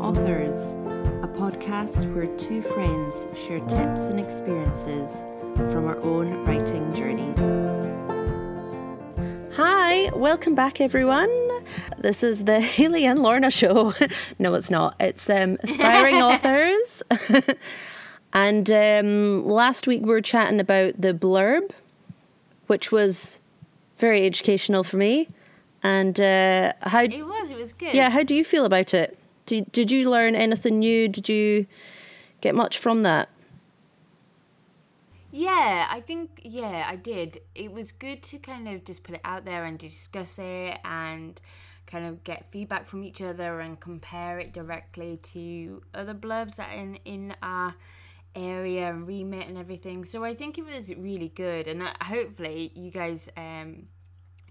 Authors, a podcast where two friends share tips and experiences from our own writing journeys. Hi, welcome back, everyone. This is the Haley and Lorna show. no, it's not. It's um, Aspiring Authors. and um, last week we were chatting about the blurb, which was very educational for me. And uh, how It was. It was good. yeah, how do you feel about it? Did, did you learn anything new? Did you get much from that? Yeah, I think yeah, I did. It was good to kind of just put it out there and discuss it and kind of get feedback from each other and compare it directly to other blurbs that in in our area and remit and everything. So I think it was really good, and uh, hopefully you guys um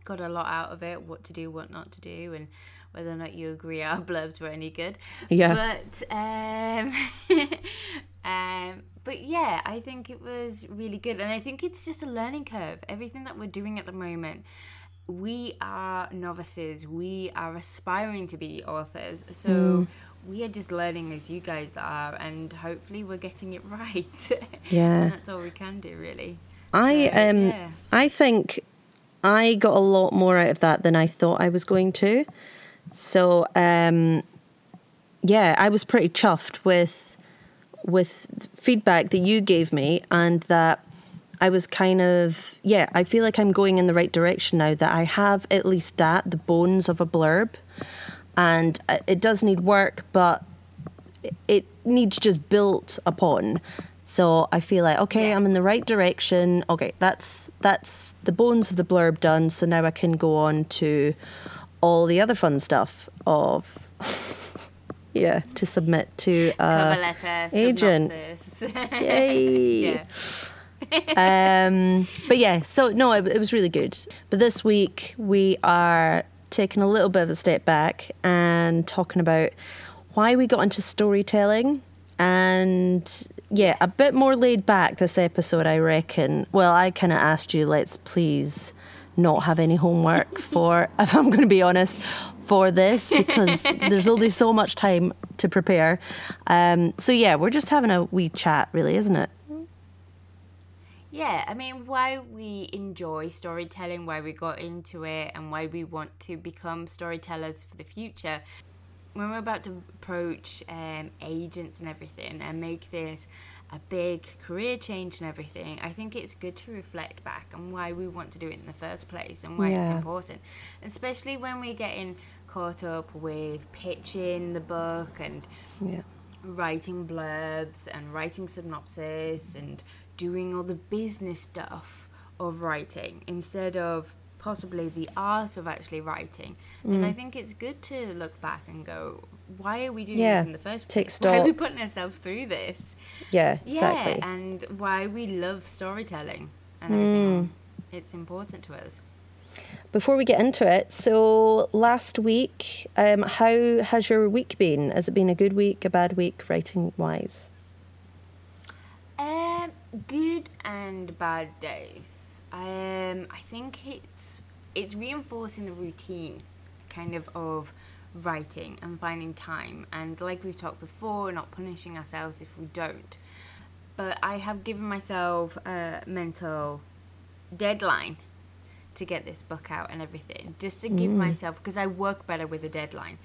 got a lot out of it. What to do, what not to do, and whether or not you agree our blurbs were any good. Yeah. But um, um, but yeah, I think it was really good, and I think it's just a learning curve. Everything that we're doing at the moment, we are novices. We are aspiring to be authors, so. Mm. We are just learning as you guys are, and hopefully we're getting it right. Yeah. and that's all we can do, really. I So, um yeah. I think I got a lot more out of that than I thought I was going to. So um yeah, I was pretty chuffed with with feedback that you gave me and that I was kind of yeah, I feel like I'm going in the right direction now that I have at least that the bones of a blurb and uh, it does need work but it needs just built upon. So I feel like okay, Yeah. I'm in the right direction. Okay, that's that's the bones of the blurb done. So now I can go on to all the other fun stuff of yeah to submit to uh, Cover letter, agent. Yay! yeah. um, but yeah, so no, it, it was really good. But this week we are taking a little bit of a step back and talking about why we got into storytelling and yeah, a bit more laid back this episode, I reckon. Well, I kind of asked you, let's please not have any homework for, if I'm going to be honest, for this because there's only so much time to prepare. Um, so yeah, we're just having a wee chat, really, isn't it? Yeah, I mean, why we enjoy storytelling, why we got into it, and why we want to become storytellers for the future. When we're about to approach um, agents and everything and make this a big career change and everything, I think it's good to reflect back on why we want to do it in the first place and why it's important. Especially when we're getting caught up with pitching the book and Yeah. writing blurbs and writing synopsis and doing all the business stuff of writing instead of possibly the art of actually writing. And I think it's good to look back and go, why are we doing Yeah, this in the first take place? Why are we putting ourselves through this? Yeah, Yeah, exactly. and why we love storytelling and everything. It's important to us. Before we get into it, so last week, um, how has your week been? Has it been a good week, a bad week, writing wise? Um, good and bad days. Um, I think it's it's reinforcing the routine, kind of of writing and finding time, and like we've talked before, not punishing ourselves if we don't. But I have given myself a mental deadline to get this book out and everything, just to give myself because I work better with a deadline.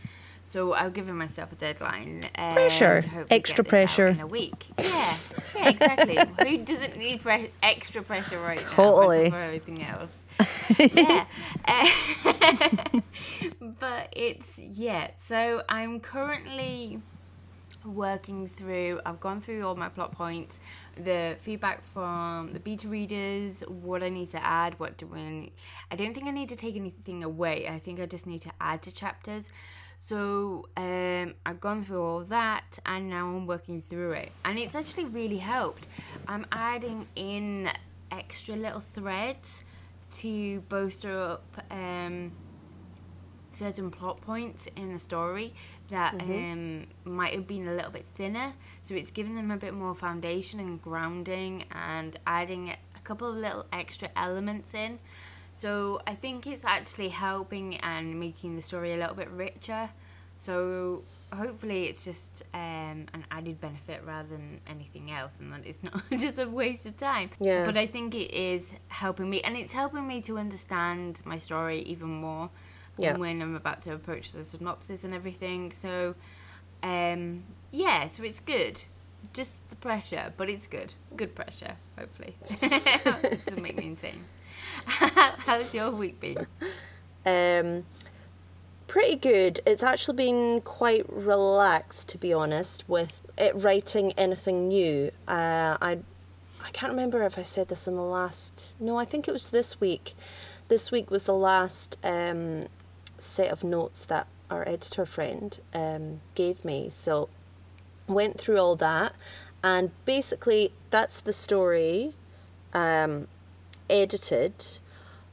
So I've given myself a deadline. Pressure. Extra get this out pressure. in a week. Yeah, yeah, exactly. Who doesn't need pre- extra pressure right Totally. now? top of everything else. yeah. Uh, but it's yeah. So I'm currently working through I've gone through all my plot points, the feedback from the beta readers, what I need to add, what do I need. I don't think I need to take anything away. I think I just need to add to chapters. So um, I've gone through all that and now I'm working through it. And it's actually really helped. I'm adding in extra little threads to bolster up um, certain plot points in the story that um, might have been a little bit thinner. So it's giving them a bit more foundation and grounding and adding a couple of little extra elements in. So I think it's actually helping and making the story a little bit richer. So hopefully it's just um, an added benefit rather than anything else, and that it's not just a waste of time. Yeah. But I think it is helping me, and it's helping me to understand my story even more. Yeah. When I'm about to approach the synopsis and everything, so um, yeah, so it's good. Just the pressure, but it's good. Good pressure, hopefully. it Doesn't make me insane. How's your week been? Um, pretty good. It's actually been quite relaxed, to be honest, with it writing anything new. Uh, I I can't remember if I said this in the last. No, I think it was this week. This week was the last um, set of notes that our editor friend um, gave me. So went through all that, and basically that's the story um, edited,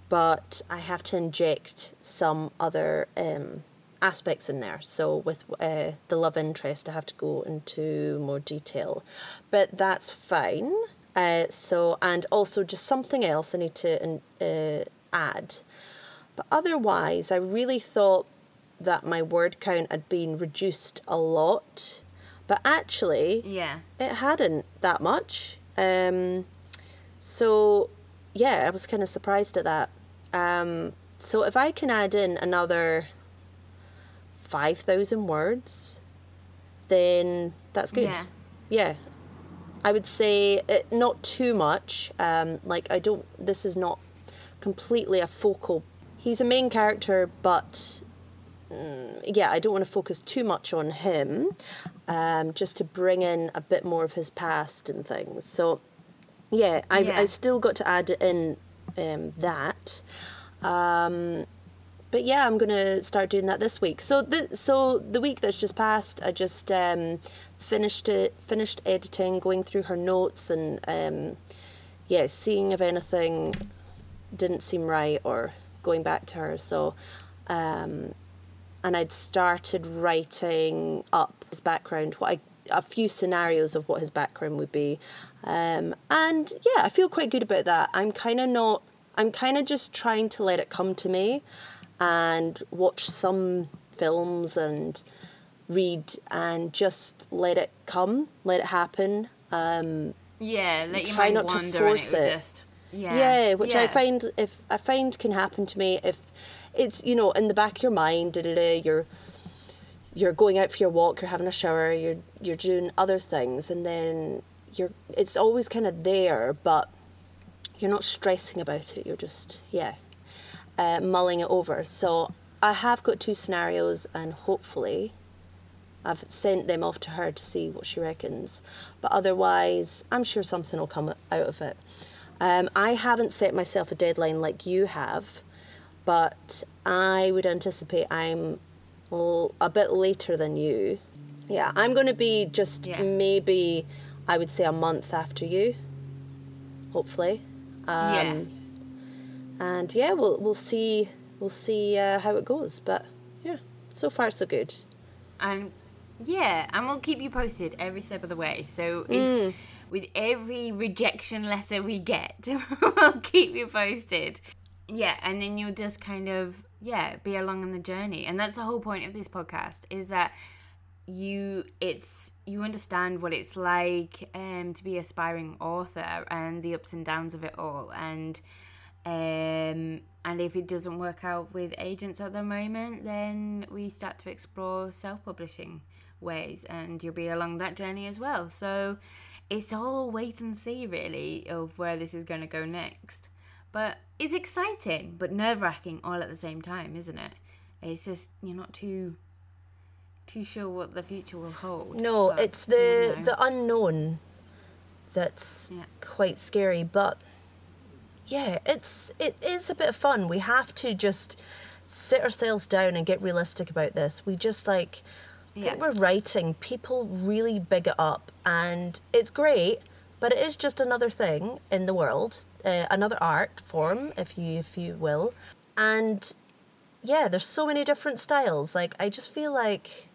but I have to inject some other um, aspects in there. So with uh, the love interest, I have to go into more detail, but that's fine. Uh, so and also just something else I need to uh, add. But otherwise, I really thought that my word count had been reduced a lot, but actually, Yeah. it hadn't that much. Um, so, yeah, I was kind of surprised at that. Um, so, if I can add in another 5,000 words, then that's good. Yeah. Yeah. I would say it, not too much. Um, like, I don't, this is not completely a focal. He's a main character, but mm, yeah, I don't want to focus too much on him, um, just to bring in a bit more of his past and things. So, yeah, I've Yeah. I still got to add in um, that. Um, but yeah, I'm gonna start doing that this week. So the so the week that's just passed, I just um, finished it, finished editing, going through her notes, and um, yeah, seeing if anything didn't seem right or going back to her. So, um, and I'd started writing up his background, what I, a few scenarios of what his background would be, um, and yeah, I feel quite good about that. I'm kind of not. I'm kind of just trying to let it come to me, and watch some films and read and just let it come, let it happen. Um, Yeah, let your Try mind not to force it, just yeah. yeah, which I find if I find can happen to me if it's you know in the back of your mind, da, da, da, you're you're going out for your walk, you're having a shower, you're you're doing other things, and then you're it's always kind of there, but you're not stressing about it. You're just yeah, uh, mulling it over. So I have got two scenarios, and hopefully. I've sent them off to her to see what she reckons. But otherwise, I'm sure something will come out of it. Um, I haven't set myself a deadline like you have, but I would anticipate I'm a bit later than you. Yeah, I'm going to be just Yeah. maybe, I would say, a month after you, hopefully. Um, yeah. And yeah, we'll we'll see we'll see uh, how it goes. But yeah, so far so good. And yeah, and we'll keep you posted every step of the way. So if Mm. with every rejection letter we get, we'll keep you posted. Yeah, and then you'll just kind of yeah be along on the journey, and that's the whole point of this podcast is that you it's you understand what it's like um to be aspiring author and the ups and downs of it all. And um and if it doesn't work out with agents at the moment then we start to explore self-publishing ways and you'll be along that journey as well. So it's all wait and see really of where this is going to go next. But it's exciting but nerve-wracking all at the same time isn't it? It's just you're not too too sure what the future will hold No, it's the know. the unknown that's Yeah. quite scary. But yeah, it's it is a bit of fun. We have to just sit ourselves down and get realistic about this. We just like I Yeah. think we're writing. People really big it up, and it's great. But it is just another thing in the world, uh, another art form, if you if you will, and yeah, there's so many different styles. Like I just feel like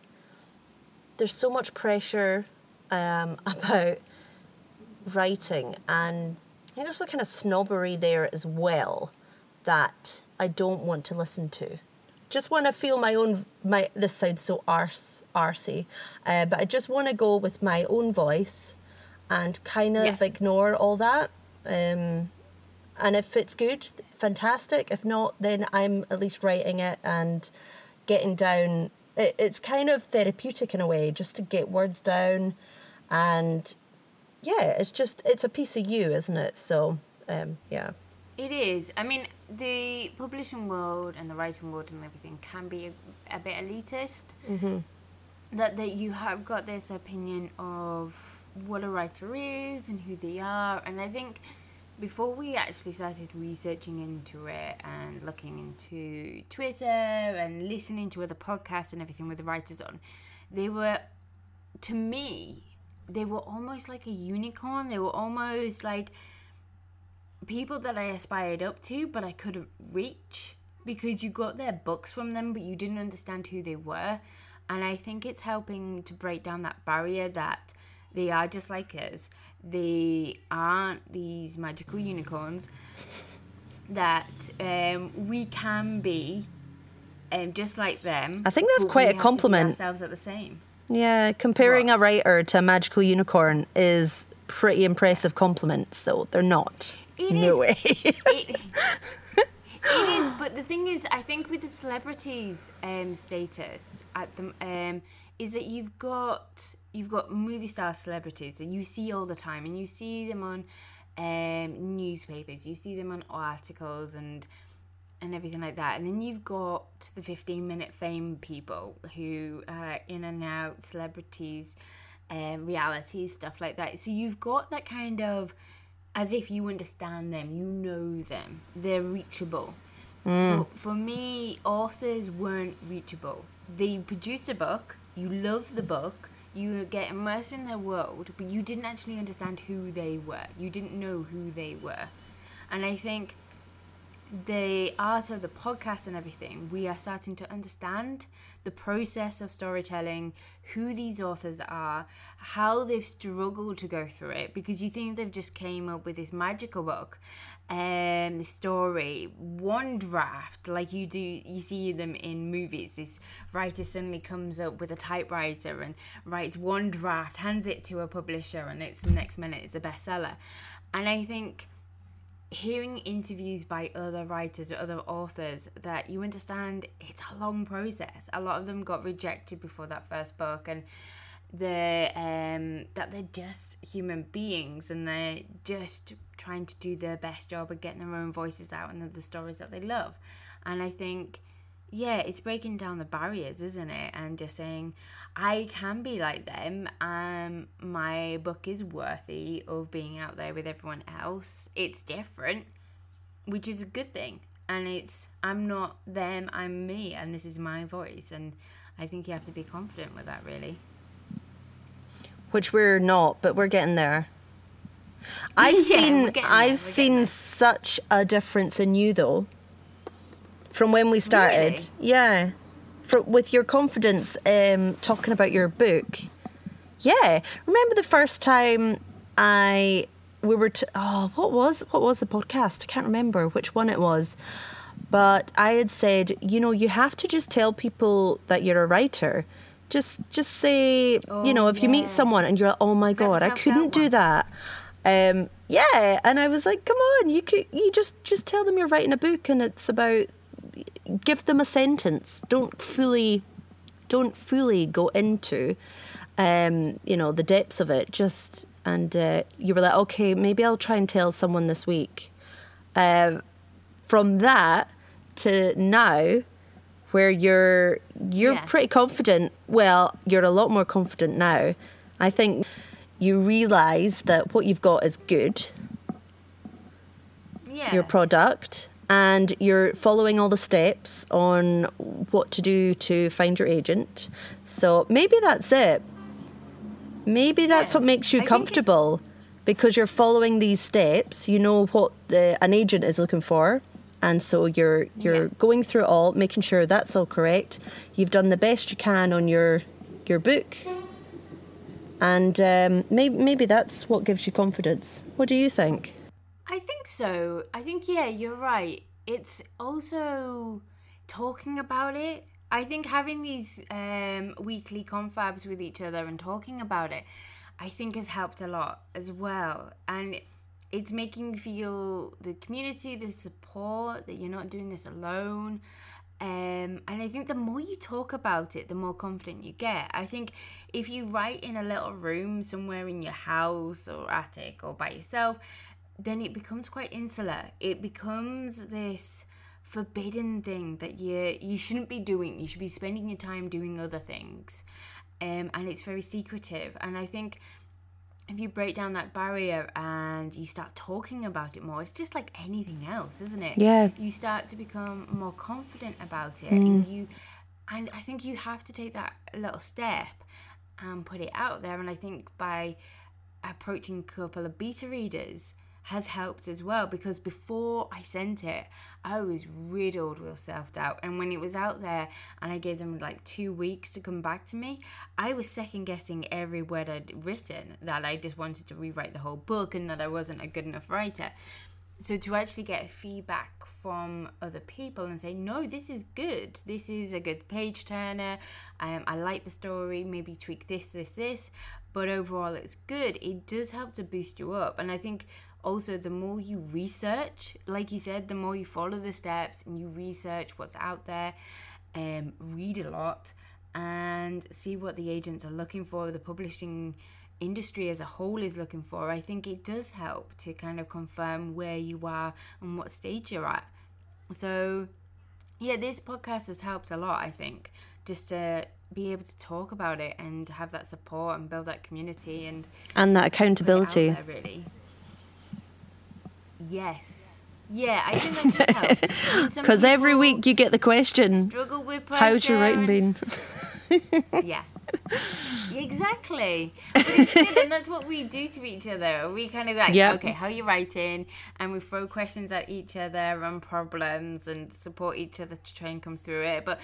there's so much pressure um, about writing, and I think there's a kind of snobbery there as well that I don't want to listen to. just want to feel my own. My this sounds so arse arsey, uh, but I just want to go with my own voice, and kind of Yeah. ignore all that. Um, and if it's good, fantastic. If not, then I'm at least writing it and getting down. It, it's kind of therapeutic in a way, just to get words down, and yeah, it's just it's a piece of you, isn't it? So um, yeah. It is. I mean, the publishing world and the writing world and everything can be a, a bit elitist. Mm-hmm. That that you have got this opinion of what a writer is and who they are, and I think before we actually started researching into it and looking into Twitter and listening to other podcasts and everything with the writers on, they were, to me, they were almost like a unicorn. They were almost like people that I aspired up to, but I couldn't reach because you got their books from them, but you didn't understand who they were. And I think it's helping to break down that barrier that they are just like us. They aren't these magical unicorns. That um, we can be um, just like them. I think that's quite a have to be compliment. Ourselves at the same. Yeah, comparing What? a writer to a magical unicorn is pretty impressive compliment. So they're not. It no is. way. it, it is, but the thing is, I think with the celebrities um, status at the um, is that you've got you've got movie star celebrities that you see all the time, and you see them on um, newspapers, you see them on articles and and everything like that, and then you've got the fifteen minute fame people who are in and out celebrities, um, reality stuff like that. So you've got that kind of as if you understand them, you know them, they're reachable. But for me, authors weren't reachable. They produced a book, you love the book, you get immersed in their world, but you didn't actually understand who they were. You didn't know who they were. And I think the art of the podcast and everything, we are starting to understand the process of storytelling, who these authors are, how they've struggled to go through it, because you think they've just came up with this magical book, um, the story, one draft, like you do, you see them in movies. This writer suddenly comes up with a typewriter and writes one draft, hands it to a publisher, and it's the next minute it's a bestseller. And I think hearing interviews by other writers or other authors that you understand it's a long process. A lot of them got rejected before that first book and the um that they're just human beings and they're just trying to do their best job of getting their own voices out and the stories that they love. And i think yeah it's breaking down the barriers isn't it? And just saying i can be like them. Um my book is worthy of being out there with everyone else. It's different which is a good thing. And it's i'm not them i'm me. And this is my voice. And i think you have to be confident with that really. Which we're not, but we're getting there. I've Yeah, seen getting there, we're I've seen such a difference in you though. From when we started. Really? Yeah. For, with your confidence um, talking about your book. Yeah. Remember the first time I we were t- oh what was what was the podcast? I can't remember which one it was. But I had said, you know, you have to just tell people that you're a writer. Just just say, you Oh, know, if you meet someone and you're like, "Oh my god, I couldn't do that." Um, yeah, and I was like, "Come on, you could you just just tell them you're writing a book and it's about give them a sentence. Don't fully don't fully go into um, you know, the depths of it. Just and uh, you were like, "Okay, maybe I'll try and tell someone this week." Um, from that to now where you're you're Yeah. pretty confident well you're a lot more confident now i think you realize that what you've got is good yeah your product and you're following all the steps on what to do to find your agent. So maybe that's it. Maybe that's Yeah. what makes you I think it- comfortable because you're following these steps you know what the, an agent is looking for and so you're you're Yeah. going through it all making sure that's all correct. You've done the best you can on your your book. And um, maybe maybe that's what gives you confidence. What do you think I think so. I think yeah, you're right. It's also talking about it. I think having these um, weekly confabs with each other and talking about it, I think has helped a lot as well. And it's making you feel the community, the support, that you're not doing this alone. Um, and I think the more you talk about it, the more confident you get. I think if you write in a little room somewhere in your house or attic or by yourself, then it becomes quite insular. It becomes this forbidden thing that you you shouldn't be doing. You should be spending your time doing other things, um, and it's very secretive. And I think if you break down that barrier and you start talking about it more, it's just like anything else, isn't it? Yeah. You start to become more confident about it, and you, and I think you have to take that little step and put it out there. And I think by approaching a couple of beta readers has helped as well because before I sent it, I was riddled with self doubt. And when it was out there and I gave them like two weeks to come back to me, I was second guessing every word I'd written that I just wanted to rewrite the whole book and that I wasn't a good enough writer. So to actually get feedback from other people and say, no, this is good. This is a good page turner. Um, I like the story. Maybe tweak this, this, this. But overall, it's good. It does help to boost you up. And I think also the more you research like you said the more you follow the steps and you research what's out there um, read a lot and see what the agents are looking for the publishing industry as a whole is looking for i think it does help to kind of confirm where you are and what stage you're at so yeah this podcast has helped a lot i think just to be able to talk about it and have that support and build that community and And that put it out accountability. there, really Yes. Yeah, I think that does help. I mean, Because every week you get the question, struggle with pressure. how's your writing been? Yeah. exactly. But it's good, and that's what we do to each other. We kind of like, Yep. okay, how are you writing? And we throw questions at each other and problems and support each other to try and come through it. But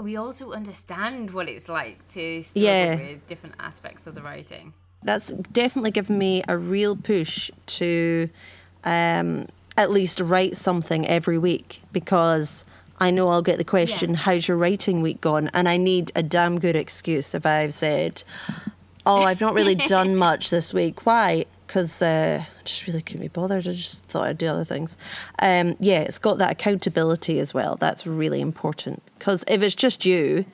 we also understand what it's like to struggle Yeah. with different aspects of the writing. That's definitely given me a real push to um, at least write something every week because I know I'll get the question, Yeah. How's your writing week gone? And I need a damn good excuse if I've said, Oh, I've not really done much this week. Why? Because uh, I just really couldn't be bothered. I just thought I'd do other things. Um, yeah, it's got that accountability as well. That's really important. Because if it's just you,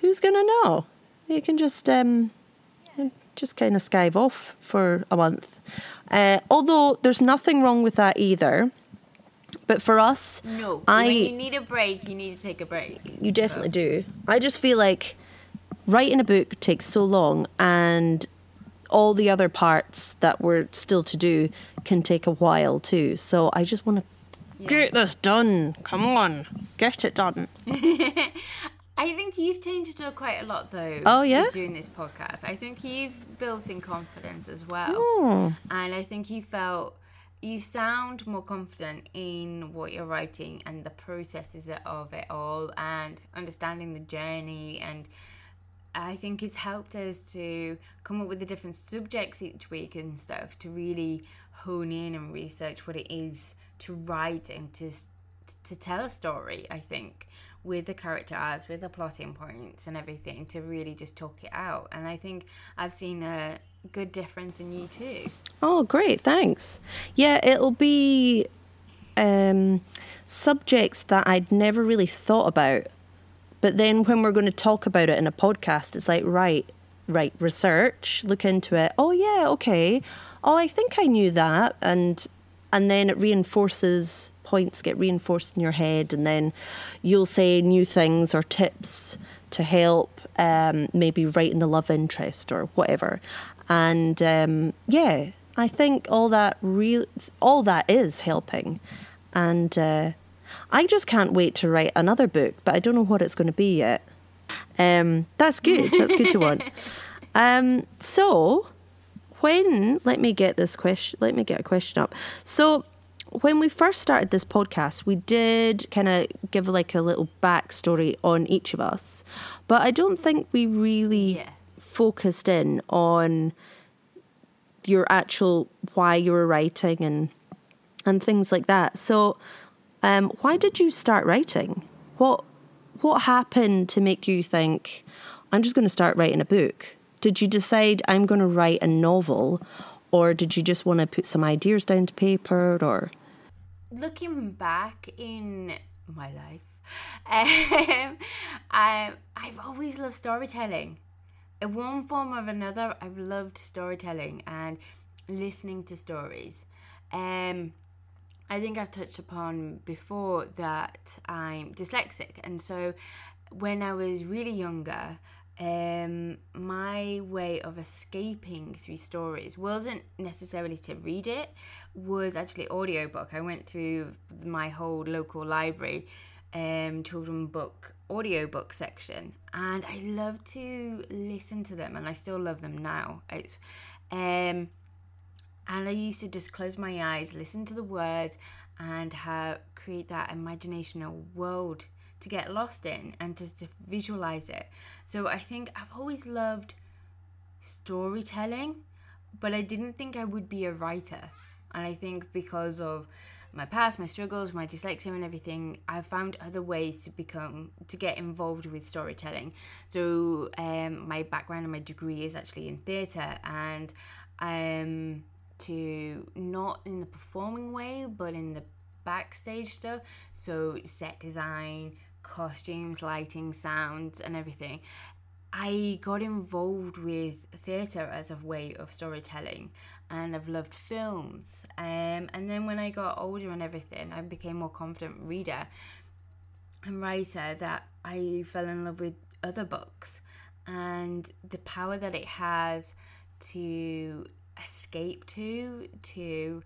who's going to know? You can just um, just kind of skive off for a month. Uh, although there's nothing wrong with that either. But for us, No, I when you need a break, you need to take a break. you definitely do. I just feel like writing a book takes so long, and all the other parts that we're still to do can take a while too. So I just want to Yeah. get this done. Come on, get it done. You've changed uh, quite a lot though. Oh, yeah? Doing this podcast, I think you've built in confidence as well, Oh, and I think you felt you sound more confident in what you're writing and the processes of it all, and understanding the journey and. I think it's helped us to come up with the different subjects each week and stuff to really hone in and research what it is to write and to to tell a story. I think with the characters, with the plotting points and everything, to really just talk it out. And I think I've seen a good difference in you too. Oh, great, thanks. Yeah, it'll be um, subjects that I'd never really thought about. But then when we're going to talk about it in a podcast, it's like, right, right, research, look into it. Oh, yeah, okay. Oh, I think I knew that. And and then it reinforces points get reinforced in your head and then you'll say new things or tips to help um, maybe writing the love interest or whatever. And um, yeah i think all that real all that is helping. And uh, i just can't wait to write another book but i don't know what it's going to be yet. Um, that's good. That's good to want. Um, so when let me get this question let me get a question up so when we first started this podcast we did kind of give like a little backstory on each of us but i don't think we really Yeah. focused in on your actual why you were writing and and things like that so um, why did you start writing what what happened to make you think I'm just going to start writing a book? Did you decide I'm going to write a novel, or did you just want to put some ideas down to paper, or? Looking back in my life, um, I I've always loved storytelling. In one form or another, I've loved storytelling and listening to stories. Um, I think I've touched upon before that I'm dyslexic, and so when I was really younger, um, my way of escaping through stories wasn't necessarily to read it, was actually audiobook. I went through my whole local library um, children book audiobook section and I love to listen to them and I still love them now. It's um and I used to just close my eyes, listen to the words, and have, create that imaginational world to get lost in and to, to visualize it. So I think I've always loved storytelling, but I didn't think I would be a writer. And I think because of my past, my struggles, my dyslexia, and everything, I found other ways to become to get involved with storytelling. So um, my background and my degree is actually in theatre, and um, to not in the performing way, but in the backstage stuff. So, set design, costumes, lighting, sounds, and everything. I got involved with theatre as a way of storytelling, and I've loved films. Um, and then when I got older and everything, I became more confident reader and writer. That I fell in love with other books and the power that it has to escape to, to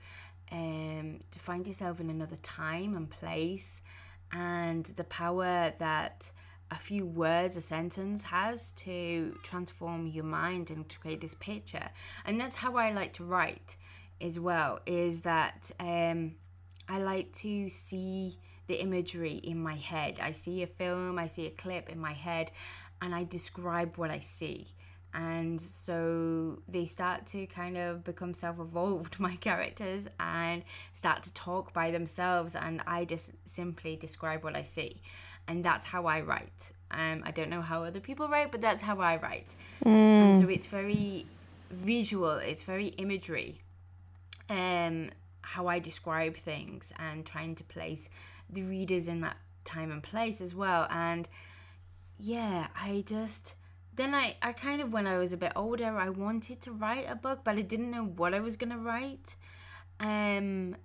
um, to find yourself in another time and place, and the power that a few words, a sentence has to transform your mind and to create this picture. And that's how I like to write as well, is that um, I like to see the imagery in my head. I see a film, I see a clip in my head, and I describe what I see and so they start to kind of become self-evolved my characters and start to talk by themselves and i just simply describe what i see. And that's how i write. Um, i don't know how other people write but that's how i write. Mm. and so it's very visual it's very imagery um, how i describe things and trying to place the readers in that time and place as well. And yeah i just then I, I kind of when I was a bit older I wanted to write a book but I didn't know what I was gonna write. Um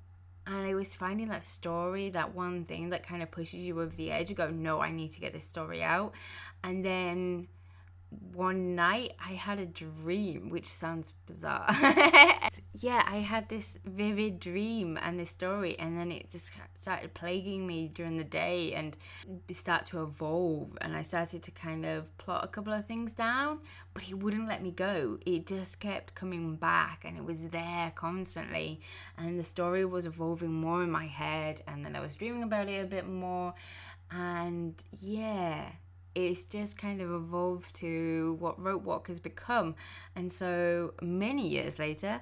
and I was finding that story that one thing that kind of pushes you over the edge. You go no I need to get this story out. And then one night I had a dream, which sounds bizarre. yeah, I had this vivid dream and this story, and then it just started plaguing me during the day and start to evolve. And I started to kind of plot a couple of things down, but he wouldn't let me go. It just kept coming back, and it was there constantly. And the story was evolving more in my head, and then I was dreaming about it a bit more. And yeah, it's just kind of evolved to what rope walk has become and so many years later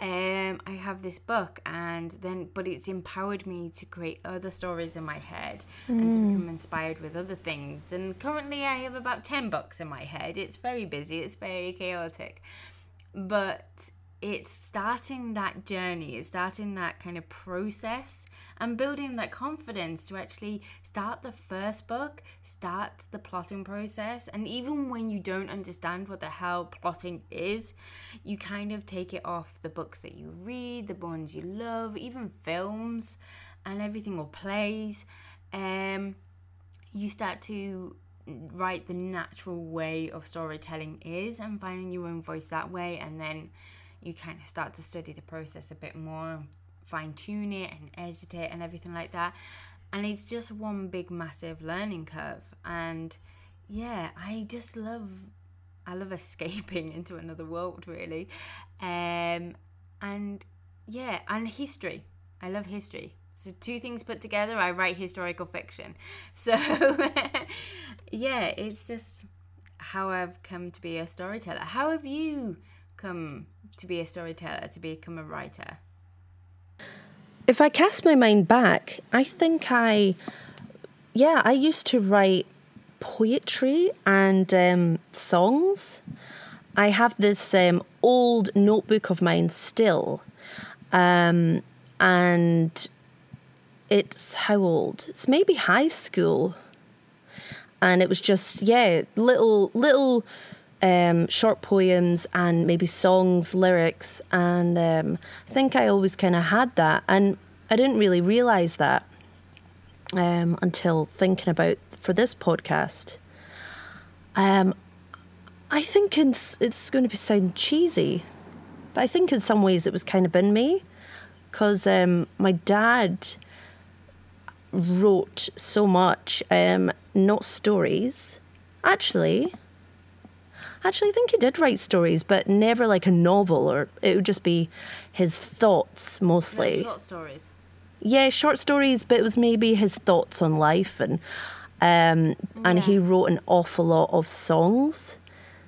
um, i have this book and then but it's empowered me to create other stories in my head mm. and to become mm. inspired with other things and currently i have about 10 books in my head it's very busy it's very chaotic but it's starting that journey, it's starting that kind of process and building that confidence to actually start the first book, start the plotting process. And even when you don't understand what the hell plotting is, you kind of take it off the books that you read, the ones you love, even films and everything or plays. Um, you start to write the natural way of storytelling is and finding your own voice that way and then you kind of start to study the process a bit more, fine tune it and edit it and everything like that. And it's just one big massive learning curve. And yeah, I just love I love escaping into another world really. Um and yeah, and history. I love history. So two things put together, I write historical fiction. So yeah, it's just how I've come to be a storyteller. How have you come to be a storyteller, to become a writer? If I cast my mind back, I think I yeah, I used to write poetry and um, songs. I have this um, old notebook of mine still, um, and it's how old? It's maybe high school, and it was just yeah, little little um, short poems and maybe songs, lyrics, and um, I think I always kind of had that, and I didn't really realize that um, until thinking about for this podcast. Um, I think it's it's going to be sound cheesy, but I think in some ways it was kind of in me, because um, my dad wrote so much, um, not stories. Actually, actually, I think he did write stories, but never like a novel, or it would just be his thoughts mostly. short stories. Yeah, short stories, but it was maybe his thoughts on life, and um, and he wrote an awful lot of songs.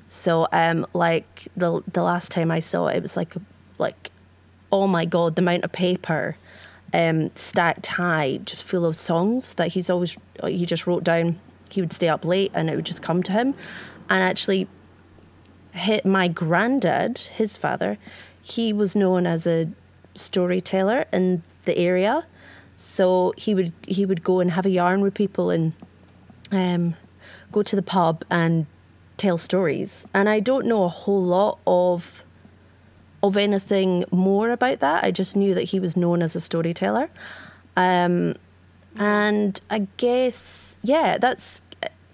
So, um, like the the last time I saw it, it was like like, oh my god, the amount of paper um, stacked high, just full of songs that he's always he just wrote down. He would stay up late, and it would just come to him, and actually, my granddad, his father, he was known as a storyteller in the area. So he would he would go and have a yarn with people and um, go to the pub and tell stories. And I don't know a whole lot of of anything more about that. I just knew that he was known as a storyteller. Um, and I guess yeah, that's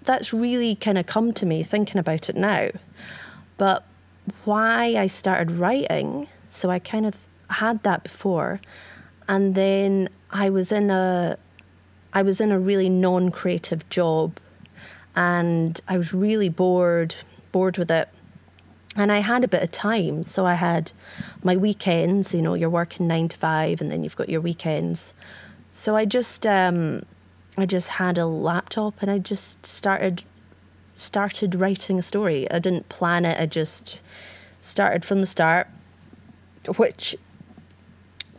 that's really kind of come to me thinking about it now. But why I started writing, so I kind of had that before, and then I was in a I was in a really non-creative job, and I was really bored bored with it. And I had a bit of time, so I had my weekends. You know, you're working nine to five, and then you've got your weekends. So I just um, I just had a laptop, and I just started started writing a story. I didn't plan it. I just started from the start, which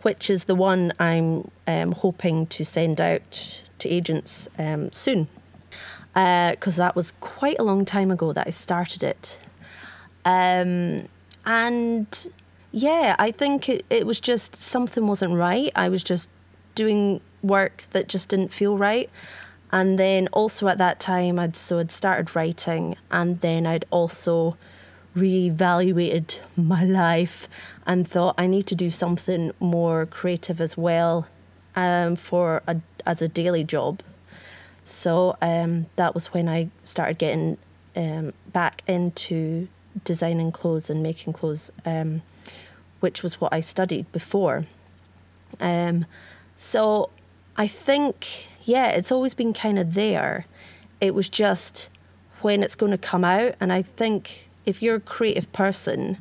which is the one I'm um, hoping to send out to agents um, soon, because that was quite a long time ago that I started it. Um, and yeah, I think it, it was just something wasn't right. I was just doing work that just didn't feel right. And then also at that time, I'd so I'd started writing, and then I'd also reevaluated my life and thought I need to do something more creative as well um, for a, as a daily job. So um, that was when I started getting um, back into designing clothes and making clothes, um, which was what I studied before. Um, so I think, yeah, it's always been kind of there. It was just when it's going to come out. And I think if you're a creative person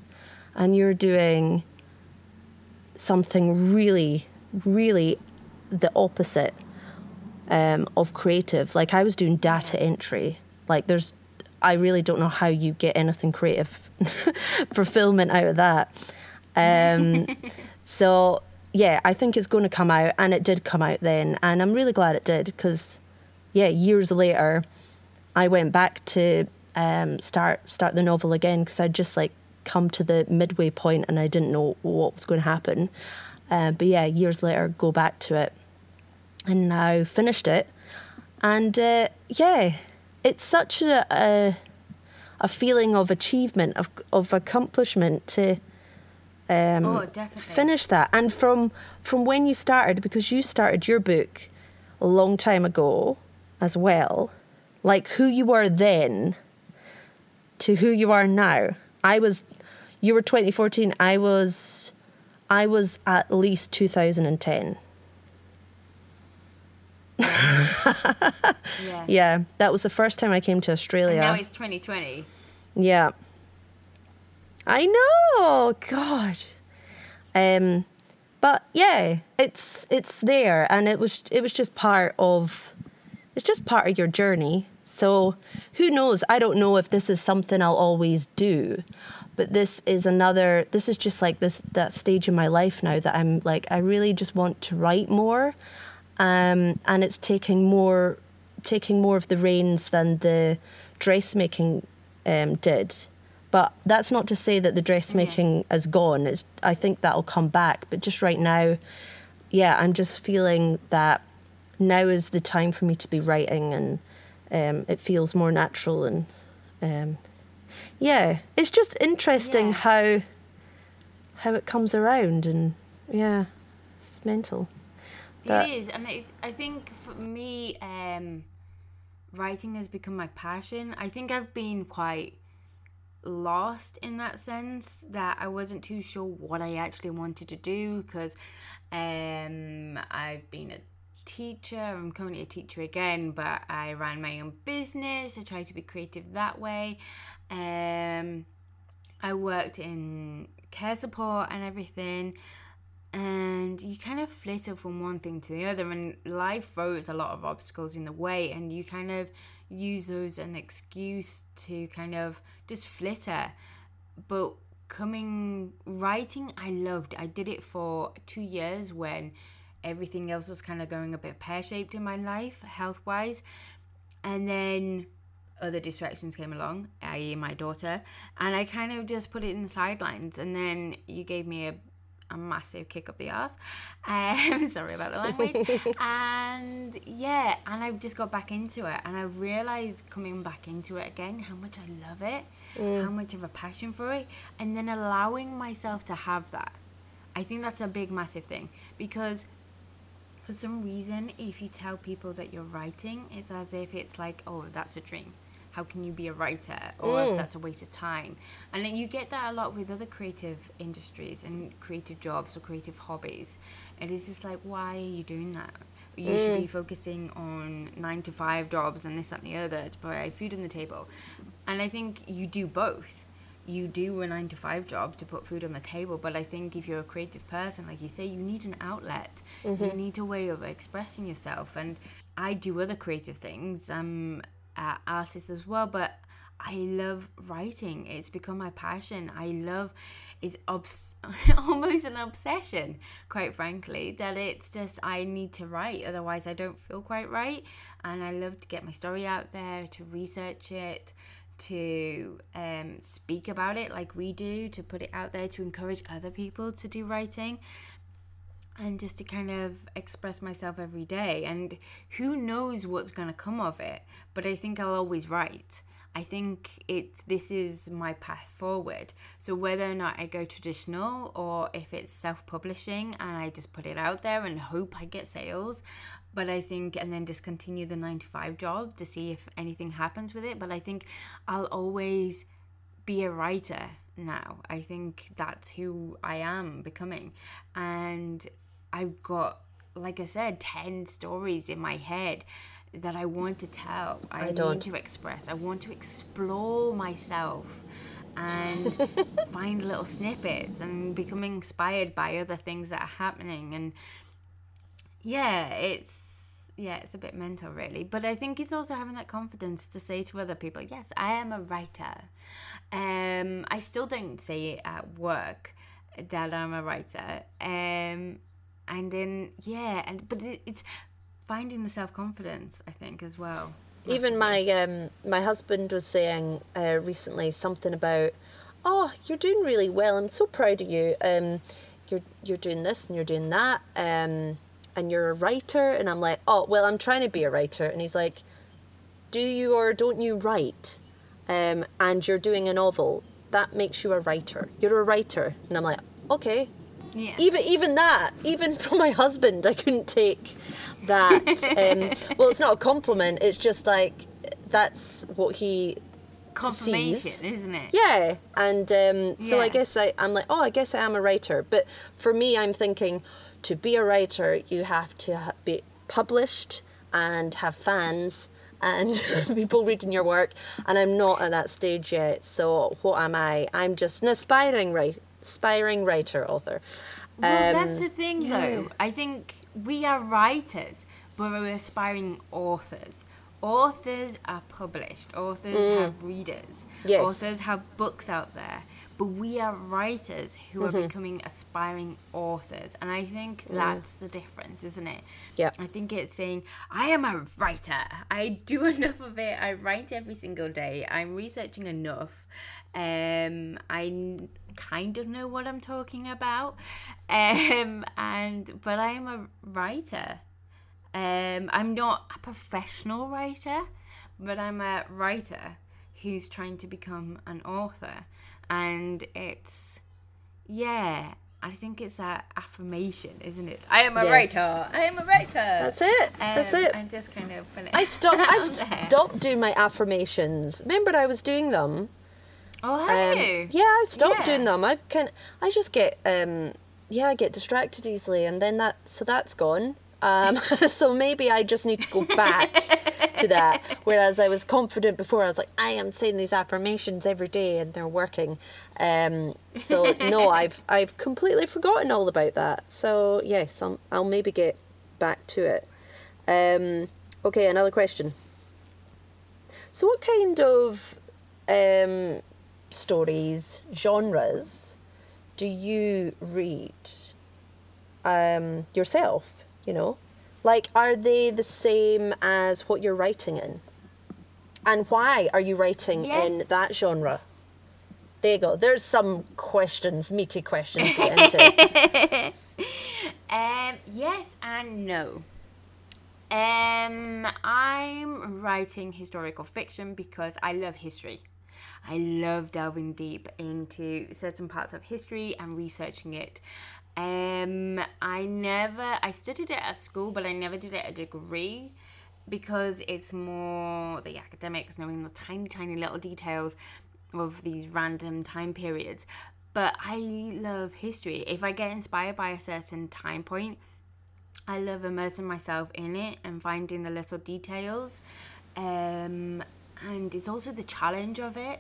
and you're doing something really, really the opposite um, of creative, like I was doing data entry, like there's, I really don't know how you get anything creative fulfillment out of that. Um, so yeah, I think it's going to come out, and it did come out then, and I'm really glad it did because, yeah, years later, I went back to um, start start the novel again because I'd just like come to the midway point and I didn't know what was going to happen. Uh, but yeah, years later, go back to it, and now finished it, and uh, yeah, it's such a, a a feeling of achievement of of accomplishment to um, Oh, definitely. finish that. And from from when you started, because you started your book a long time ago as well, like who you were then to who you are now. I was, you were 2014. I was, I was at least 2010. Yeah. Yeah, that was the first time I came to Australia. And now it's 2020. Yeah. I know. God. Um but yeah, it's it's there and it was it was just part of it's just part of your journey. So who knows? I don't know if this is something I'll always do. But this is another this is just like this that stage in my life now that I'm like I really just want to write more. Um and it's taking more taking more of the reins than the dressmaking um, did. But that's not to say that the dressmaking Yeah. is gone. It's, I think that'll come back. But just right now, yeah, I'm just feeling that now is the time for me to be writing, and um, it feels more natural. And um, yeah, it's just interesting Yeah. how how it comes around, and yeah, it's mental. It is, and I, I think for me, um, writing has become my passion. I think I've been quite lost in that sense that I wasn't too sure what I actually wanted to do because um, I've been a teacher. I'm currently a teacher again, but I ran my own business. I tried to be creative that way. Um, I worked in care support and everything and you kind of flitter from one thing to the other and life throws a lot of obstacles in the way and you kind of use those as an excuse to kind of just flitter but coming writing i loved i did it for two years when everything else was kind of going a bit pear-shaped in my life health wise and then other distractions came along, i.e., my daughter, and I kind of just put it in the sidelines. And then you gave me a, a massive kick up the ass. Um, sorry about the language. and yeah, and I've just got back into it, and I've realized coming back into it again how much I love it, how much of a passion for it, and then allowing myself to have that. I think that's a big, massive thing because for some reason, if you tell people that you're writing, it's as if it's like, oh, that's a dream. How can you be a writer? Or if mm. that's a waste of time. And then you get that a lot with other creative industries and creative jobs or creative hobbies. It is just like, why are you doing that? You should be mm. focusing on nine to five jobs and this, that, and the other to provide food on the table. And I think you do both you do a nine to five job to put food on the table but i think if you're a creative person like you say you need an outlet you mm-hmm. need a way of expressing yourself and i do other creative things i'm an artist as well but i love writing. It's become my passion. I love it's obs- almost an obsession quite frankly that it's just i need to write otherwise i don't feel quite right. And i love to get my story out there to research it to um, speak about it like we do, to put it out there, to encourage other people to do writing, and just to kind of express myself every day. And who knows what's going to come of it, but I think I'll always write. I think it this is my path forward. So whether or not I go traditional or if it's self-publishing and I just put it out there and hope I get sales, but I think and then discontinue the 9 to 5 job to see if anything happens with it, but I think I'll always be a writer now. I think that's who I am becoming. And I've got like I said 10 stories in my head that I want to tell. I, don't. need to express. I want to explore myself and find little snippets and become inspired by other things that are happening and yeah, it's yeah, it's a bit mental really, but I think it's also having that confidence to say to other people, "Yes, I am a writer." Um I still don't say it at work that I'm a writer. Um and then yeah, and but it, it's finding the self-confidence, I think as well. Even my um, my husband was saying uh, recently something about, oh, you're doing really well. I'm so proud of you. Um, you're you're doing this and you're doing that. Um, and you're a writer. And I'm like, oh, well, I'm trying to be a writer. And he's like, do you or don't you write? Um, and you're doing a novel. That makes you a writer. You're a writer. And I'm like, okay. Yeah. Even even that, even from my husband, I couldn't take that. Um, well, it's not a compliment. It's just like that's what he Confirmation, sees. isn't it? yeah, and um, so I guess I, I'm like, oh, I guess I am a writer. But for me, I'm thinking to be a writer, you have to ha- be published and have fans and people reading your work. And I'm not at that stage yet. So what am I? I'm just an aspiring writer, aspiring writer, author. Well, Um, that's the thing, though. I think we are writers, but we're aspiring authors. Authors are published. Authors have readers. Yes. Authors have books out there. but we are writers who Mm-hmm. are becoming aspiring authors. And I think that's the difference, isn't it? Yeah. I think it's saying, I am a writer. I do enough of it. I write every single day. I'm researching enough. Um, I kind of know what I'm talking about. Um, and but I am a writer. Um, I'm not a professional writer, but I'm a writer who's trying to become an author. And it's, yeah, I think it's a affirmation, isn't it? I am a Yes. writer. I am a writer. That's it. That's it. I'm just kind of I stopped. Out stopped doing my affirmations. Remember, I was doing them. Oh, have Um, you? Yeah, I stopped Yeah. doing them. I've kind. I just get. Um, yeah, I get distracted easily, and then that. So that's gone. Um, so maybe I just need to go back to that. Whereas I was confident before, I was like, I am saying these affirmations every day, and they're working. Um, so no, I've I've completely forgotten all about that. So yes, i I'll maybe get back to it. Um, okay, another question. So, what kind of um, stories, genres, do you read um, yourself? You know, like, are they the same as what you're writing in? And why are you writing in that genre? There you go. There's some questions, meaty questions to get into. Um, yes and no. Um, I'm writing historical fiction because I love history. I love delving deep into certain parts of history and researching it. Um, I never, I studied it at school, but I never did it a degree because it's more the academics knowing the tiny, tiny little details of these random time periods. But I love history. If I get inspired by a certain time point, I love immersing myself in it and finding the little details. Um, and it's also the challenge of it.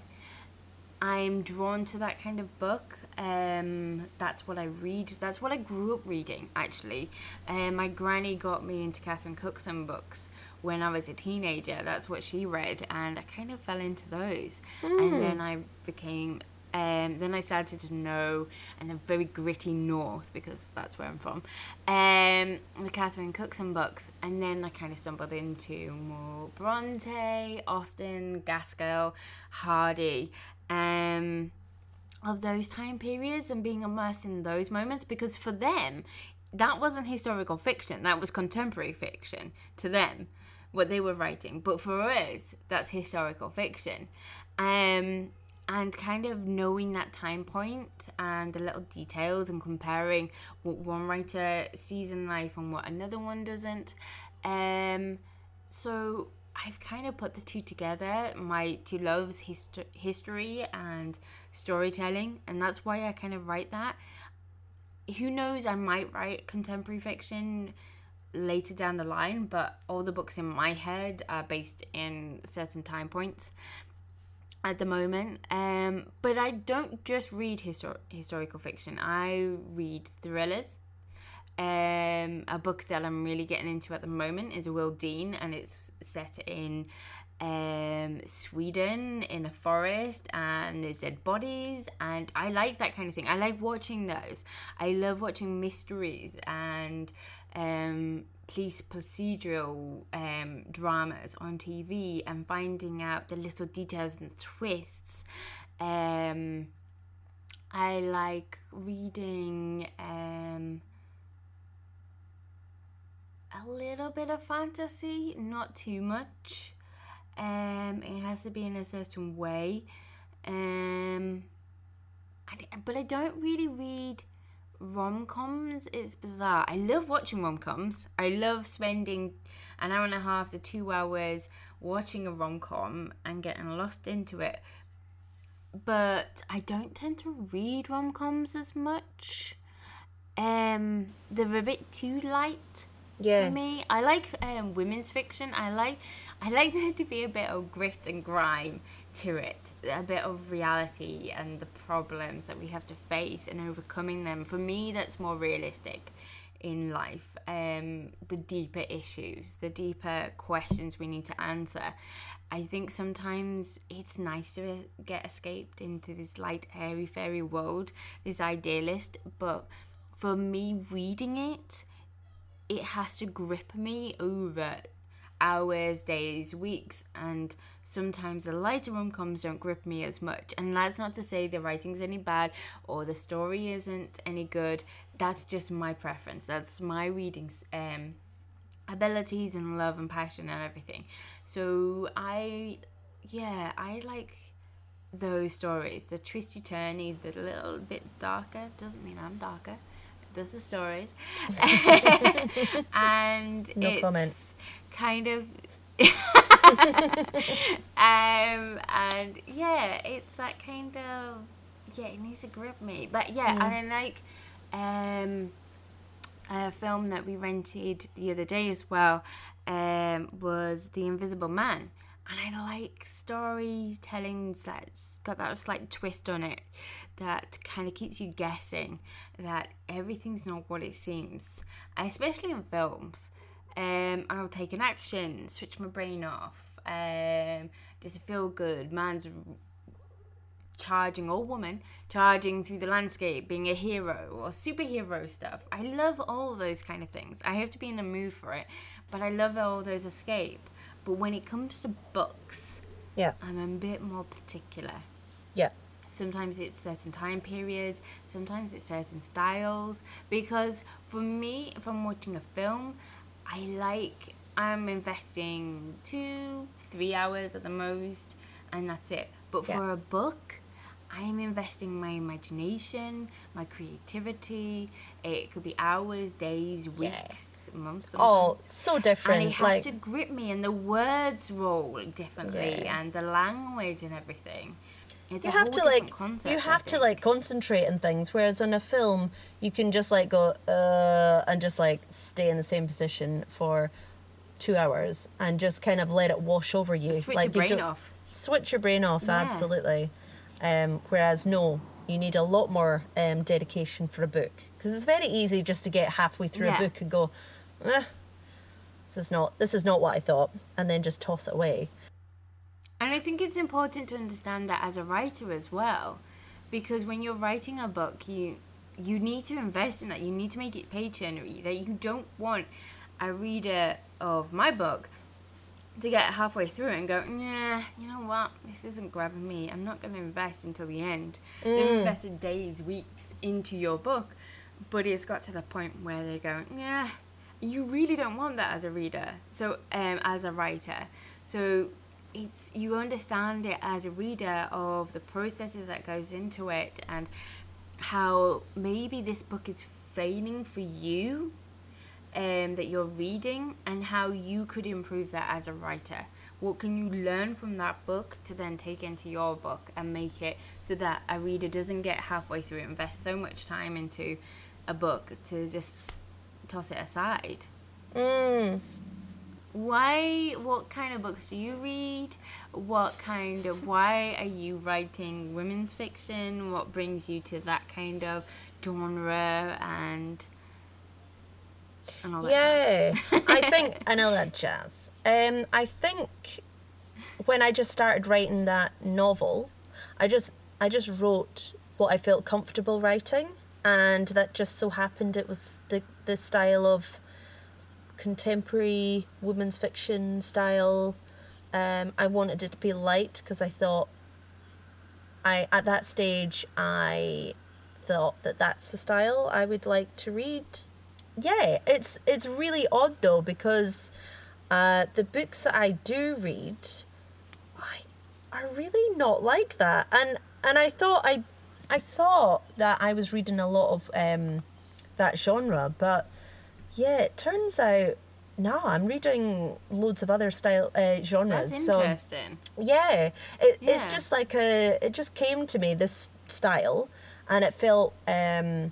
I'm drawn to that kind of book. Um, that's what I read. That's what I grew up reading, actually. Um, my granny got me into Catherine Cookson books when I was a teenager. That's what she read, and I kind of fell into those. And then I became um, then I started to know, and the very gritty north because that's where I'm from. Um, the Catherine Cookson books, and then I kind of stumbled into more Bronte, Austen, Gaskell, Hardy, um, of those time periods, and being immersed in those moments because for them, that wasn't historical fiction. That was contemporary fiction to them, what they were writing. But for us, that's historical fiction. Um, and kind of knowing that time point and the little details and comparing what one writer sees in life and what another one doesn't. Um, so I've kind of put the two together my two loves, hist- history and storytelling, and that's why I kind of write that. Who knows, I might write contemporary fiction later down the line, but all the books in my head are based in certain time points at the moment. Um, but I don't just read histor- historical fiction. I read thrillers. Um, a book that I'm really getting into at the moment is Will Dean, and it's set in um, Sweden in a forest, and there's dead bodies, and I like that kind of thing. I like watching those. I love watching mysteries and um, police procedural um, dramas on TV and finding out the little details and twists. Um, I like reading um, a little bit of fantasy, not too much. Um, it has to be in a certain way. Um, I but I don't really read rom coms. It's bizarre. I love watching rom coms. I love spending an hour and a half to two hours watching a rom com and getting lost into it. But I don't tend to read rom coms as much. Um, they're a bit too light Yes. for me. I like um, women's fiction. I like I like there to be a bit of grit and grime to it, a bit of reality and the problems that we have to face and overcoming them. For me, that's more realistic in life, um, the deeper issues, the deeper questions we need to answer. I think sometimes it's nice to get escaped into this light, airy, fairy world, this idealist, but for me, reading it, it has to grip me over hours, days, weeks, and sometimes the lighter rom coms don't grip me as much. And that's not to say the writing's any bad or the story isn't any good. That's just my preference. That's my reading um, abilities and love and passion and everything. So I, yeah, I like those stories. The twisty turny, the little bit darker doesn't mean I'm darker. There's the stories, and No it's comment. kind of. um and yeah, it's that kind of yeah, it needs to grip me. But yeah, and I like um a film that we rented the other day as well um, was The Invisible Man. And I like storytelling that's got that slight twist on it that kind of keeps you guessing that everything's not what it seems, especially in films. Um, I'll take an action, switch my brain off, um, just feel good. Man's charging or woman charging through the landscape being a hero or superhero stuff i love all those kind of things i have to be in a mood for it but i love all those escape but when it comes to books Yeah. i'm a bit more particular Yeah. sometimes it's certain time periods sometimes it's certain styles because for me if i'm watching a film i like i'm investing two three hours at the most and that's it but for Yeah. a book i'm investing my imagination my creativity. It could be hours days weeks months Oh, so different. and it has like, to grip me and the words roll differently Yeah. and the language and everything. It's you a have to like concept, you have to like concentrate on things whereas in a film you can just like go uh and just like stay in the same position for two hours and just kind of let it wash over you. Switch like your brain off. Switch your brain off Yeah. absolutely um whereas no you need a lot more um dedication for a book because it's very easy just to get halfway through Yeah. a book and go eh, this is not this is not what i thought and then just toss it away And I think it's important to understand that as a writer as well, because when you're writing a book, you you need to invest in that. You need to make it page turnery. That you don't want a reader of my book to get halfway through it and go, yeah, you know what, this isn't grabbing me. I'm not going to invest until the end. They've invested days, weeks into your book, but it's got to the point where they go, yeah, you really don't want that as a reader. So, um, as a writer, so it's you understand it as a reader of the processes that goes into it and how maybe this book is failing for you um, that you're reading and how you could improve that as a writer. What can you learn from that book to then take into your book and make it so that a reader doesn't get halfway through, invest so much time into a book to just toss it aside? mm. Why? What kind of books do you read? What kind of? Why are you writing women's fiction? What brings you to that kind of genre and and all that? Yeah, jazz? I think I know that jazz. Um, I think when I just started writing that novel, I just I just wrote what I felt comfortable writing, and that just so happened it was the the style of contemporary women's fiction style. Um, I wanted it to be light because I thought I at that stage I thought that that's the style I would like to read. Yeah, it's it's really odd though because uh, the books that I do read, I are really not like that, and and I thought I I thought that I was reading a lot of um, that genre, but yeah, it turns out no, I'm reading loads of other style uh, genres. That's so interesting. yeah, it, it's just like a. It just came to me this style, and it felt um,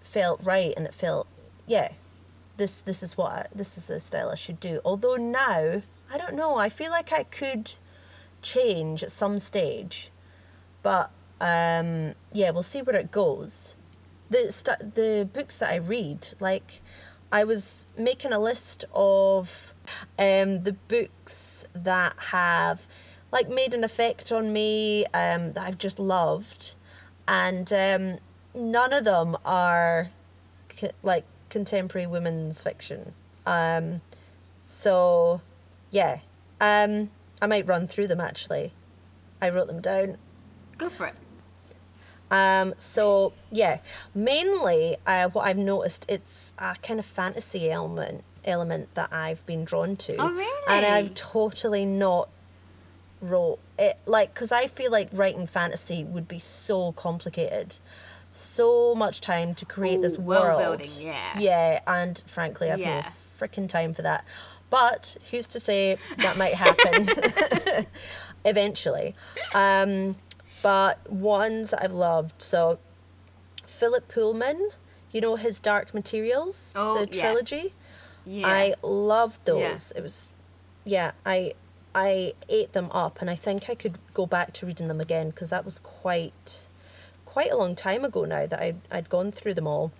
felt right, and it felt yeah, this this is what I, this is the style I should do. Although now I don't know. I feel like I could change at some stage, but um, yeah, we'll see where it goes. the st- the books that I read, like I was making a list of um, the books that have like made an effect on me um, that I've just loved, and um, none of them are like contemporary women's fiction. Um, so, yeah, um, I might run through them actually. I wrote them down. Go for it. Um, so yeah, mainly uh, what I've noticed it's a kind of fantasy element element that I've been drawn to. Oh, really? And I've totally not wrote it like because I feel like writing fantasy would be so complicated, so much time to create this world world. building, yeah. Yeah, and frankly, I've Yeah. no freaking time for that. But who's to say that might happen eventually? Um, but ones that I've loved. So, Philip Pullman, you know his Dark Materials, Oh, the trilogy. yes. Yeah. I loved Yeah. those. It was, yeah, I I ate them up, and I think I could go back to reading them again because that was quite quite a long time ago now that I'd, I'd gone through them all.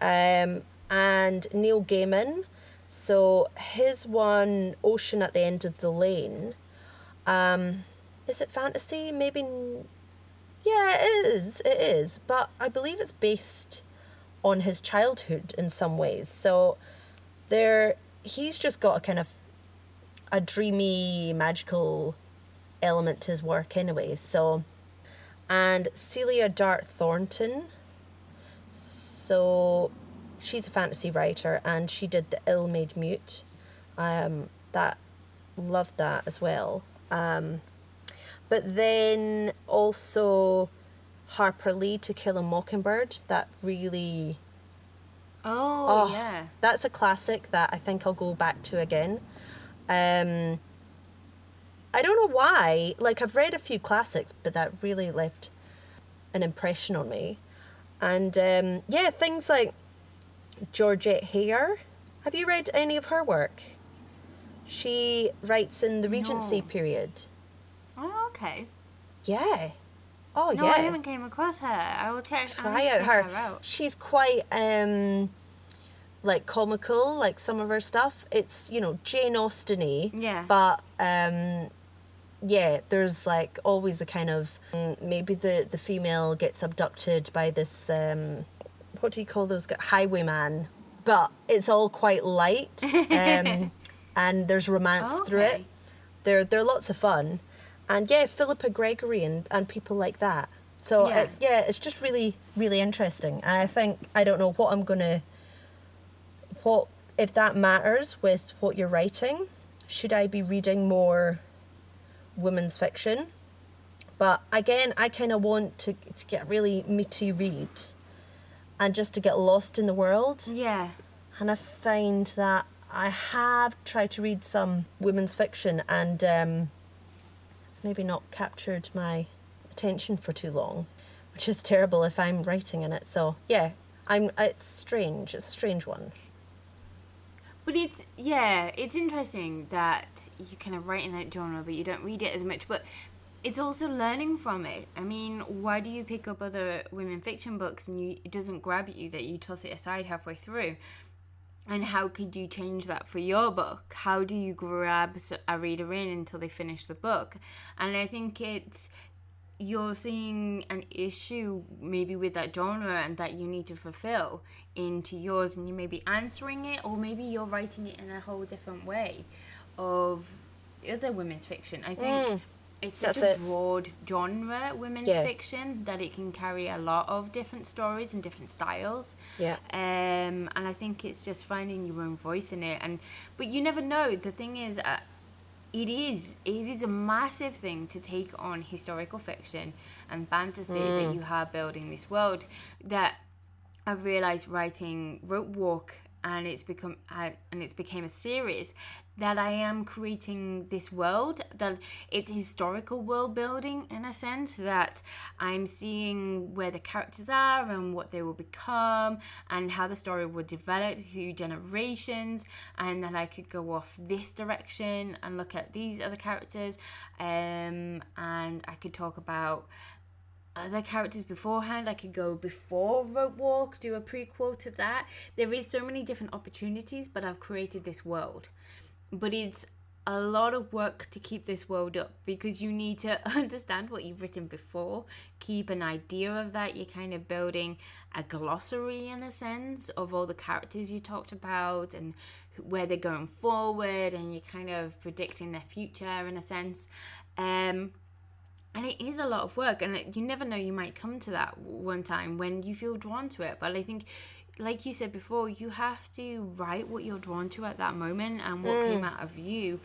Um, and Neil Gaiman, so his one, Ocean at the End of the Lane. Um, is it fantasy? Maybe. Yeah, it is. It is, but I believe it's based on his childhood in some ways. So there, he's just got a kind of a dreamy, magical element to his work, anyway. So, and Celia Dart Thornton. So, she's a fantasy writer, and she did the Ill Made Mute. Um, that loved that as well. Um, but then also Harper Lee to Kill a Mockingbird. That really oh, Oh, yeah. That's a classic that I think I'll go back to again. Um, I don't know why. Like I've read a few classics, but that really left an impression on me. And um, yeah, things like Georgette Heyer. Have you read any of her work? She writes in the Regency No. period. Oh, okay. Yeah. Oh No, yeah. I haven't came across her. I will check. Try out check her. out. She's quite um like comical, like some of her stuff. It's you know Jane Austen-y, Yeah. but um yeah, there's like always a kind of mm, maybe the the female gets abducted by this um what do you call those highwayman, but it's all quite light um and there's romance through it. Okay. They're they're lots of fun, and yeah, Philippa Gregory and, and people like that. So Yeah. yeah. yeah, it's just really really interesting. And I think I don't know what I'm gonna, what if that matters with what you're writing. Should I be reading more women's fiction? But again, I kind of want to to get really meaty read, and just to get lost in the world. Yeah. And I find that I have tried to read some women's fiction and um, it's maybe not captured my attention for too long, which is terrible if I'm writing in it. So yeah, I'm. It's strange. It's a strange one. But it's yeah, it's interesting that you kind of write in that genre, but you don't read it as much. But it's also learning from it. I mean, why do you pick up other women fiction books and you, it doesn't grab you that you toss it aside halfway through? And how could you change that for your book? How do you grab a reader in until they finish the book? And I think it's you're seeing an issue maybe with that genre and that you need to fulfill into yours and you may be answering it or maybe you're writing it in a whole different way of other women's fiction i think Mm, it's such a it. broad genre women's Yeah. fiction that it can carry a lot of different stories and different styles Yeah. um, and I think it's just finding your own voice in it. And but you never know. The thing is, uh, it is it is a massive thing to take on historical fiction and fantasy that mm. you have building this world. That I realized writing Rope Walk and it's become and it's became a series that I am creating this world that it's historical world building in a sense that I'm seeing where the characters are and what they will become and how the story will develop through generations and that I could go off this direction and look at these other characters um, and I could talk about other characters beforehand. I could go before Rope Walk, do a prequel to that. There is so many different opportunities, but I've created this world. But it's a lot of work to keep this world up because you need to understand what you've written before, keep an idea of that. You're kind of building a glossary in a sense of all the characters you talked about and where they're going forward, and you're kind of predicting their future in a sense. Um, and it is a lot of work, and you never know, you might come to that one time when you feel drawn to it. But I think like you said before, you have to write what you're drawn to at that moment, and what mm. came out of you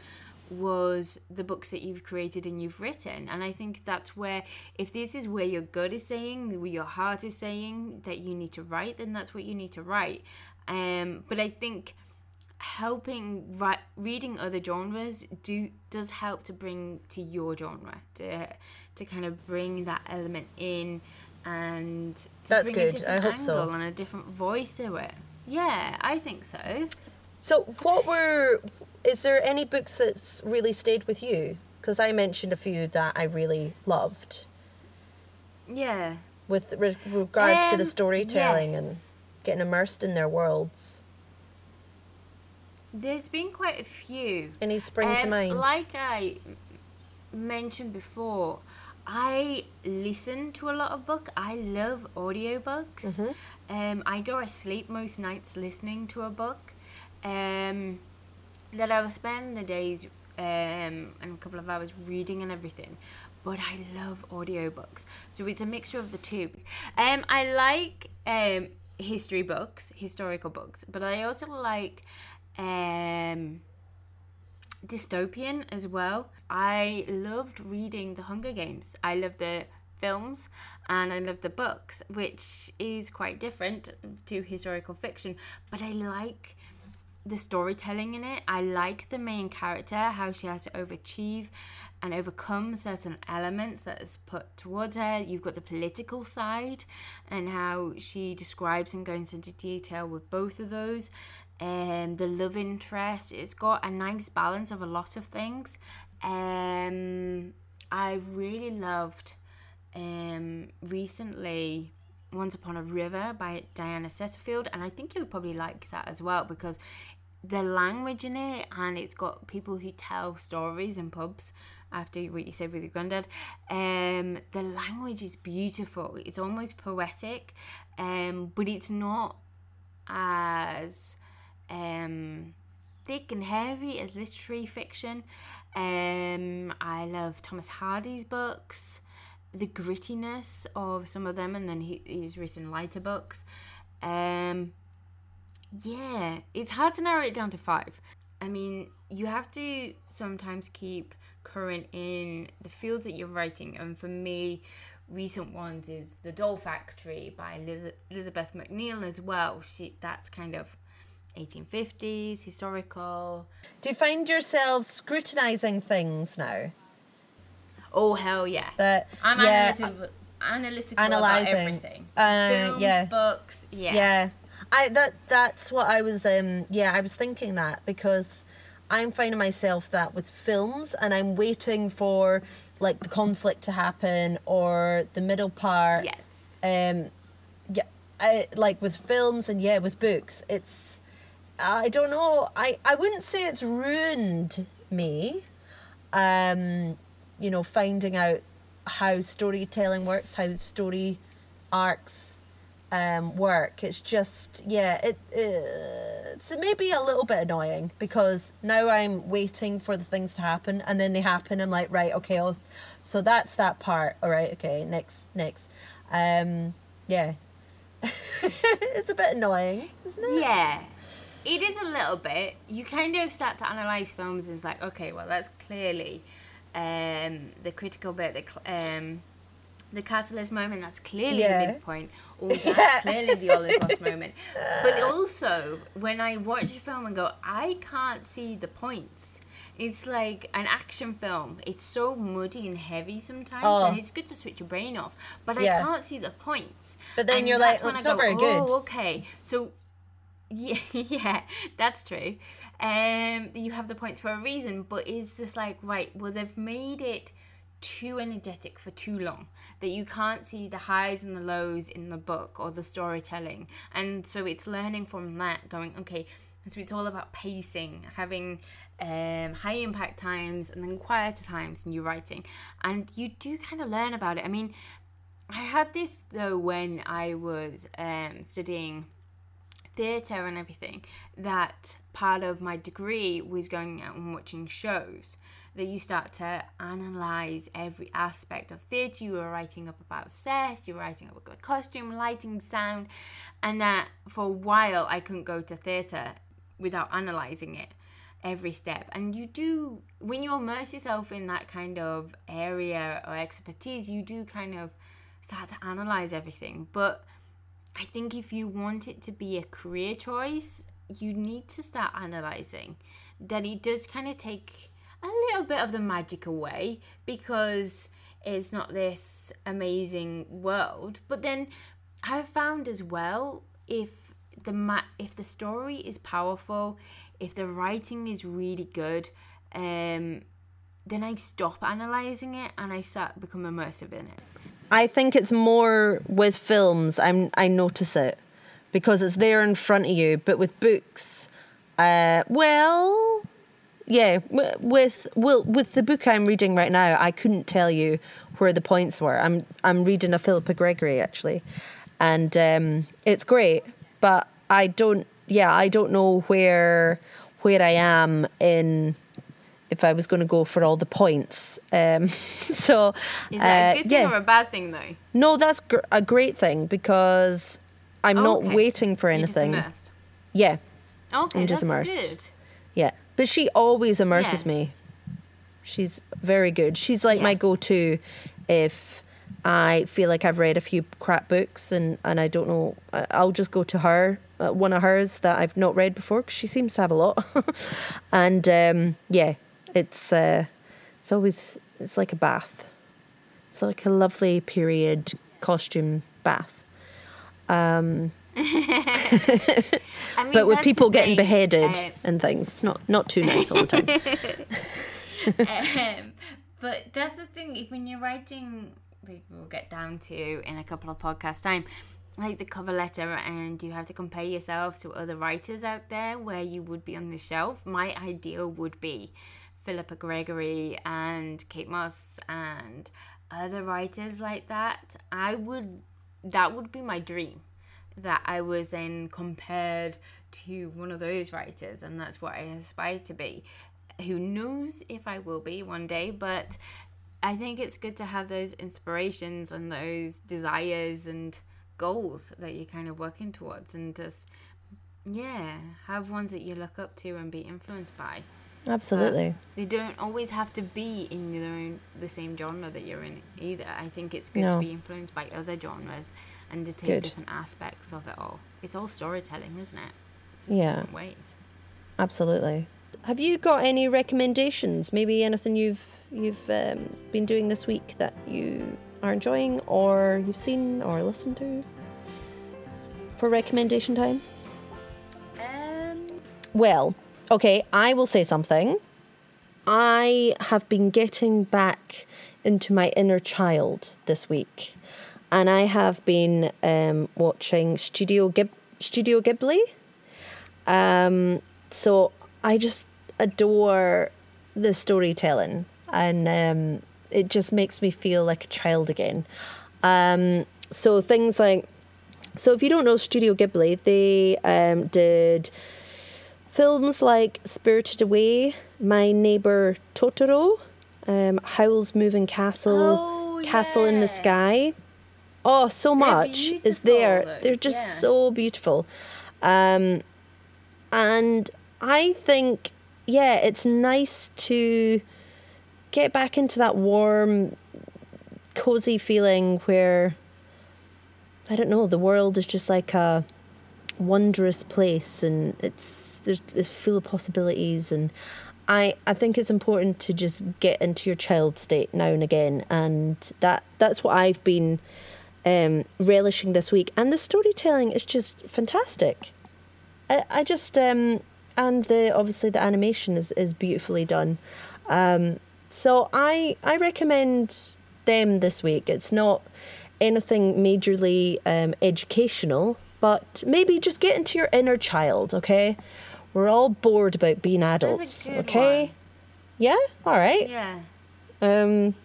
was the books that you've created and you've written. And I think that's where, if this is where your gut is saying, where your heart is saying that you need to write, then that's what you need to write. Um, but I think helping write, reading other genres do does help to bring to your genre to to kind of bring that element in and that's good. I hope so. And a different voice to it. Yeah, I think so. So, what were? Is there any books that's really stayed with you? Because I mentioned a few that I really loved. Yeah. With re- regards um, to the um, storytelling yes. and getting immersed in their worlds. There's been quite a few. Any spring um, to mind? Like I mentioned before, I listen to a lot of book. I love audiobooks. Mm-hmm. Um, I go to sleep most nights listening to a book. Um, that I will spend the days um, and a couple of hours reading and everything. But I love audiobooks. So it's a mixture of the two. Um, I like um, history books, historical books, but I also like um, dystopian as well. I loved reading The Hunger Games. I love the films and I love the books, which is quite different to historical fiction, but I like the storytelling in it. I like the main character, how she has to overachieve and overcome certain elements that is put towards her. You've got the political side and how she describes and goes into detail with both of those um, the love interest. It's got a nice balance of a lot of things. Um, I really loved um, recently Once Upon a River by Diana Setterfield, and I think you would probably like that as well because the language in it and it's got people who tell stories in pubs after what you said with your granddad um the language is beautiful it's almost poetic um but it's not as um, thick and heavy as literary fiction. Um, I love Thomas Hardy's books, the grittiness of some of them, and then he, he's written lighter books. Um, yeah, it's hard to narrow it down to five. I mean, you have to sometimes keep current in the fields that you're writing, and for me, recent ones is The Doll Factory by Elizabeth Macneal as well. She that's kind of 1850s, historical. Do you find yourself scrutinizing things now? Oh hell yeah! That I'm yeah, analytical, analytical analyzing everything. Uh, Films, yeah. books, yeah. Yeah, I that that's what I was. Um, yeah, I was thinking that because I'm finding myself that with films, and I'm waiting for like the conflict to happen or the middle part. Yes. Um, yeah, I, like with films and yeah, with books, it's I don't know. I, I wouldn't say it's ruined me. Um, you know, finding out how storytelling works, how story arcs um, work. It's just, yeah, it, it's maybe a little bit annoying because now I'm waiting for the things to happen and then they happen. I'm like, right, okay, I'll, so that's that part. All right, okay, next, next. Um, yeah. it's a bit annoying, isn't it? Yeah it is a little bit. You kind of start to analyze films and it's like, okay, well, that's clearly um, the critical bit, the um, the catalyst moment. That's clearly yeah. the midpoint. Or that's yeah. clearly the Holocaust moment. But also, when I watch a film and go, I can't see the points. It's like an action film. It's so muddy and heavy sometimes, oh. and it's good to switch your brain off. But yeah. I can't see the points. But then and you're like, well, it's not very good. Oh, okay. So yeah, yeah, that's true. Um, you have the points for a reason, but it's just like right. Well, they've made it too energetic for too long that you can't see the highs and the lows in the book or the storytelling and so it's learning from that going okay so it's all about pacing having um, high impact times and then quieter times in your writing and you do kind of learn about it i mean i had this though when i was um, studying theatre and everything that part of my degree was going out and watching shows. That you start to analyze every aspect of theatre. You were writing up about set you were writing up about costume lighting sound and that for a while i couldn't go to theatre without analyzing it every step. And you do when you immerse yourself in that kind of area or expertise you do kind of start to analyze everything. But I think if you want it to be a career choice, you need to start analyzing that it does kind of take a little bit of the magic away because it's not this amazing world. But then I've found as well if the ma- if the story is powerful, if the writing is really good, um, then I stop analyzing it and I start become immersive in it. I think it's more with films. I'm I notice it because it's there in front of you. But with books, uh, well, yeah, with well with the book I'm reading right now, I couldn't tell you where the points were. I'm I'm reading a Philippa Gregory actually, and um, it's great, but I don't. Yeah, I don't know where where I am in if I was going to go for all the points. Um, so is that uh, a good thing yeah. or a bad thing though? No, that's gr- a great thing because I'm oh, not okay. waiting for anything. Yeah. Okay, I'm just immersed. Good. Yeah, but she always immerses yes. me. She's very good. She's like yeah. my go-to if I feel like I've read a few crap books and, and I don't know. I'll just go to her, uh, one of hers that I've not read before because she seems to have a lot. and um, yeah, it's uh, it's always it's like a bath. It's like a lovely period costume bath. Um, I mean, but with people getting beheaded and things, it's not not too nice all the time. um, but that's the thing. If when you're writing, like we'll get down to in a couple of podcast time, like the cover letter, and you have to compare yourself to other writers out there where you would be on the shelf. My ideal would be Philippa Gregory and Kate Mosse and other writers like that, I would that would be my dream that I was then compared to one of those writers and that's what I aspire to be. Who knows if I will be one day, but I think it's good to have those inspirations and those desires and goals that you're kind of working towards and just yeah, have ones that you look up to and be influenced by. Absolutely. they don't always have to be in their own the same genre that you're in either. I think it's good no. to be influenced by other genres and to take good. different aspects of it all. It's all storytelling, isn't it? It's yeah. Ways. Absolutely. Have you got any recommendations? Maybe anything you've you've um, been doing this week that you are enjoying, or you've seen or listened to for recommendation time? Um. Well, Okay, I will say something. I have been getting back into my inner child this week, and I have been um, watching Studio Studio Ghibli. Um, so I just adore the storytelling, and um, it just makes me feel like a child again. Um, so things like, so if you don't know Studio Ghibli, they um, did Films like Spirited Away, My Neighbor Totoro, um, Howl's Moving Castle, oh, Castle yeah. in the Sky. Oh, so They're much is there. Those, They're just yeah. so beautiful. Um, and I think, yeah, it's nice to get back into that warm, cozy feeling where, I don't know, the world is just like a wondrous place and it's there's, it's full of possibilities and I, I think it's important to just get into your child state now and again and that that's what I've been um, relishing this week and the storytelling is just fantastic I, I just um, and the obviously the animation is, is beautifully done um, so I I recommend them this week. It's not anything majorly um, educational, but maybe just get into your inner child. Okay, we're all bored about being adults. okay, one. yeah, all right. Yeah. Um,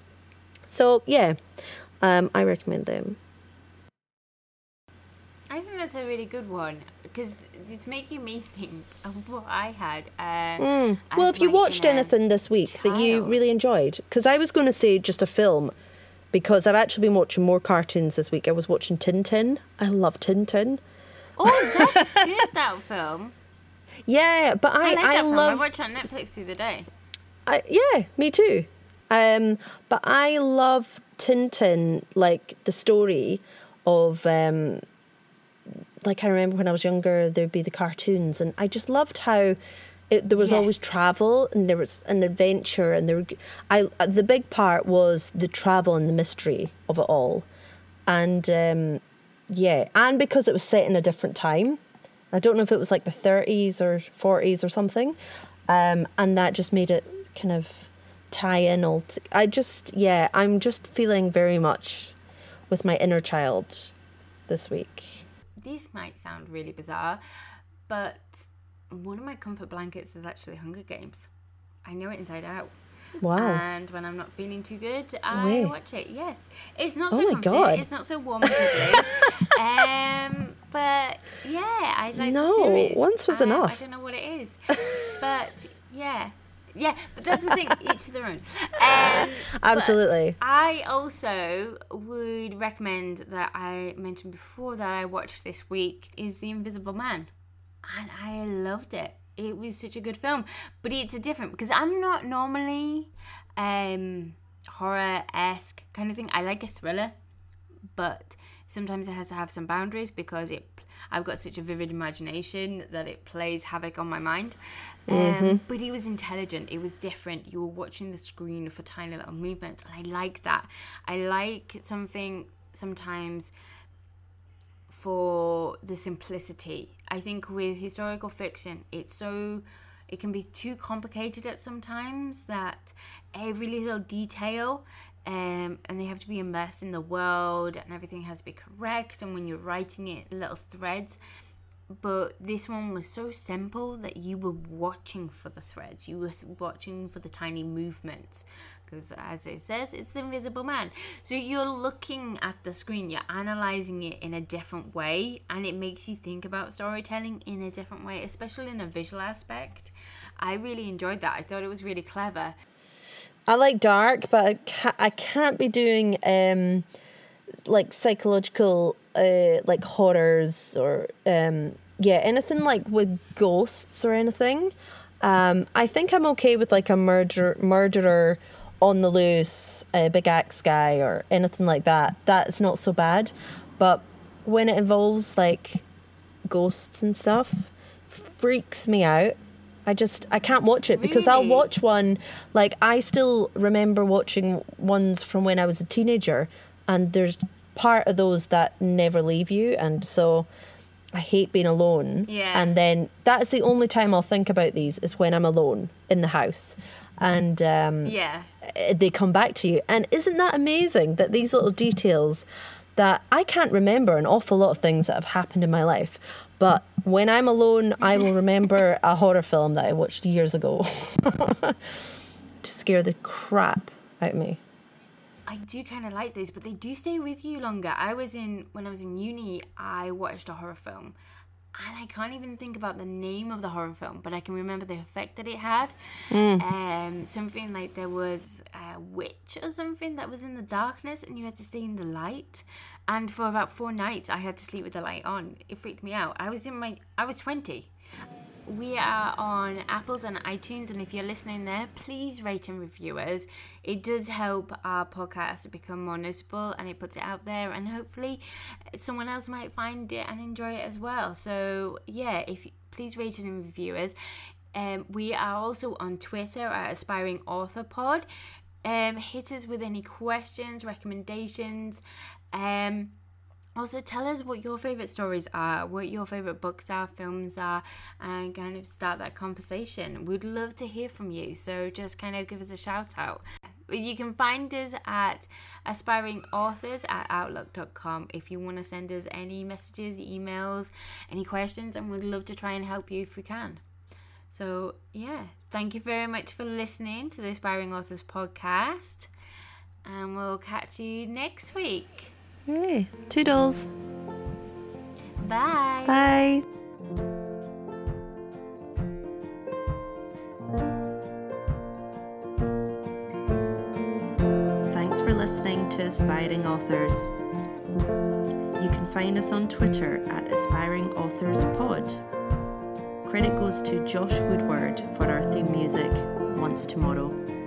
so yeah, um, I recommend them. I think that's a really good one because it's making me think of what I had. Uh, Mm. Well, if you my watched anything this week that you really enjoyed, because I was going to say just a film, because I've actually been watching more cartoons this week. I was watching Tintin. I love Tintin. Oh, that's good. That film. Yeah, but I I, I, film. I watched it on Netflix the other day. I, yeah, me too. Um, but I love Tintin, like the story of, um, like I remember when I was younger, there'd be the cartoons, and I just loved how it, there was always travel and there was an adventure, and there. were- I uh, the big part was the travel and the mystery of it all, and um, yeah, and because it was set in a different time. I don't know if it was like the 30s or 40s or something. Um, and that just made it kind of tie in all. T- I just, yeah, I'm just feeling very much with my inner child this week. This might sound really bizarre, but one of my comfort blankets is actually Hunger Games. I know it inside out. Wow. And when I'm not feeling too good, I watch it. Yes, it's not Oh so my. God. It's not so warm um, but yeah, I like No, once was I- enough. I don't know what it is, but yeah, yeah. But that's the thing. each to their own. Um, Absolutely. I also would recommend that I mentioned before that I watched this week is The Invisible Man, and I loved it. It was such a good film, but it's a different because I'm not normally um horror esque kind of thing. I like a thriller, but sometimes it has to have some boundaries because it I've got such a vivid imagination that it plays havoc on my mind. Um, But it was intelligent. It was different. You were watching the screen for tiny little movements, and I like that. I like something sometimes for the simplicity. I think with historical fiction, it's so it can be too complicated at sometimes that every little detail um, and they have to be immersed in the world and everything has to be correct and when you're writing it little threads. But this one was so simple that you were watching for the threads. You were watching for the tiny movements because as it says it's the invisible man. So you're looking at the screen you're analyzing it in a different way and it makes you think about storytelling in a different way especially in a visual aspect. I really enjoyed that. I thought it was really clever. I like dark, but I can't, I can't be doing um, like psychological, uh, like horrors or um, yeah, anything like with ghosts or anything. Um, I think I'm okay with like a murder murderer on the loose, a big axe guy or anything like that. That's not so bad, but when it involves like ghosts and stuff, freaks me out. I just I can't watch it because I'll watch one like I still remember watching ones from when I was a teenager and there's part of those that never leave you and so I hate being alone. Yeah. And then that's the only time I'll think about these is when I'm alone in the house. And um yeah eh, they come back to you. And isn't that amazing that these little details that I can't remember an awful lot of things that have happened in my life. But when I'm alone, I will remember a horror film that I watched years ago to scare the crap out of me. I do kind of like these, but they do stay with you longer. I was in when I was in uni, I watched a horror film, and I can't even think about the name of the horror film, but I can remember the effect that it had. Um, something like there was a witch or something that was in the darkness, and you had to stay in the light. And for about four nights, I had to sleep with the light on. It freaked me out. I was in my, I was twenty. We are on Apples and iTunes, and if you're listening there, please rate and review us. It does help our podcast become more noticeable and it puts it out there, and hopefully, someone else might find it and enjoy it as well. So, yeah, if please rate and review us. Um, we are also on Twitter at Aspiring Author Pod. Um, hit us with any questions, recommendations. Um, also tell us what your favorite stories are what your favorite books are films are and kind of start that conversation. We'd love to hear from you so just kind of give us a shout out. You can find us at aspiring authors at outlook.com if you want to send us any messages emails any questions and we'd love to try and help you if we can. So yeah thank you very much for listening to the aspiring authors podcast and we'll catch you next week Hey, toodles. Bye. Bye. Thanks for listening to Aspiring Authors. You can find us on Twitter at Aspiring Authors Pod. Credit goes to Josh Woodward for our theme music, Once Tomorrow.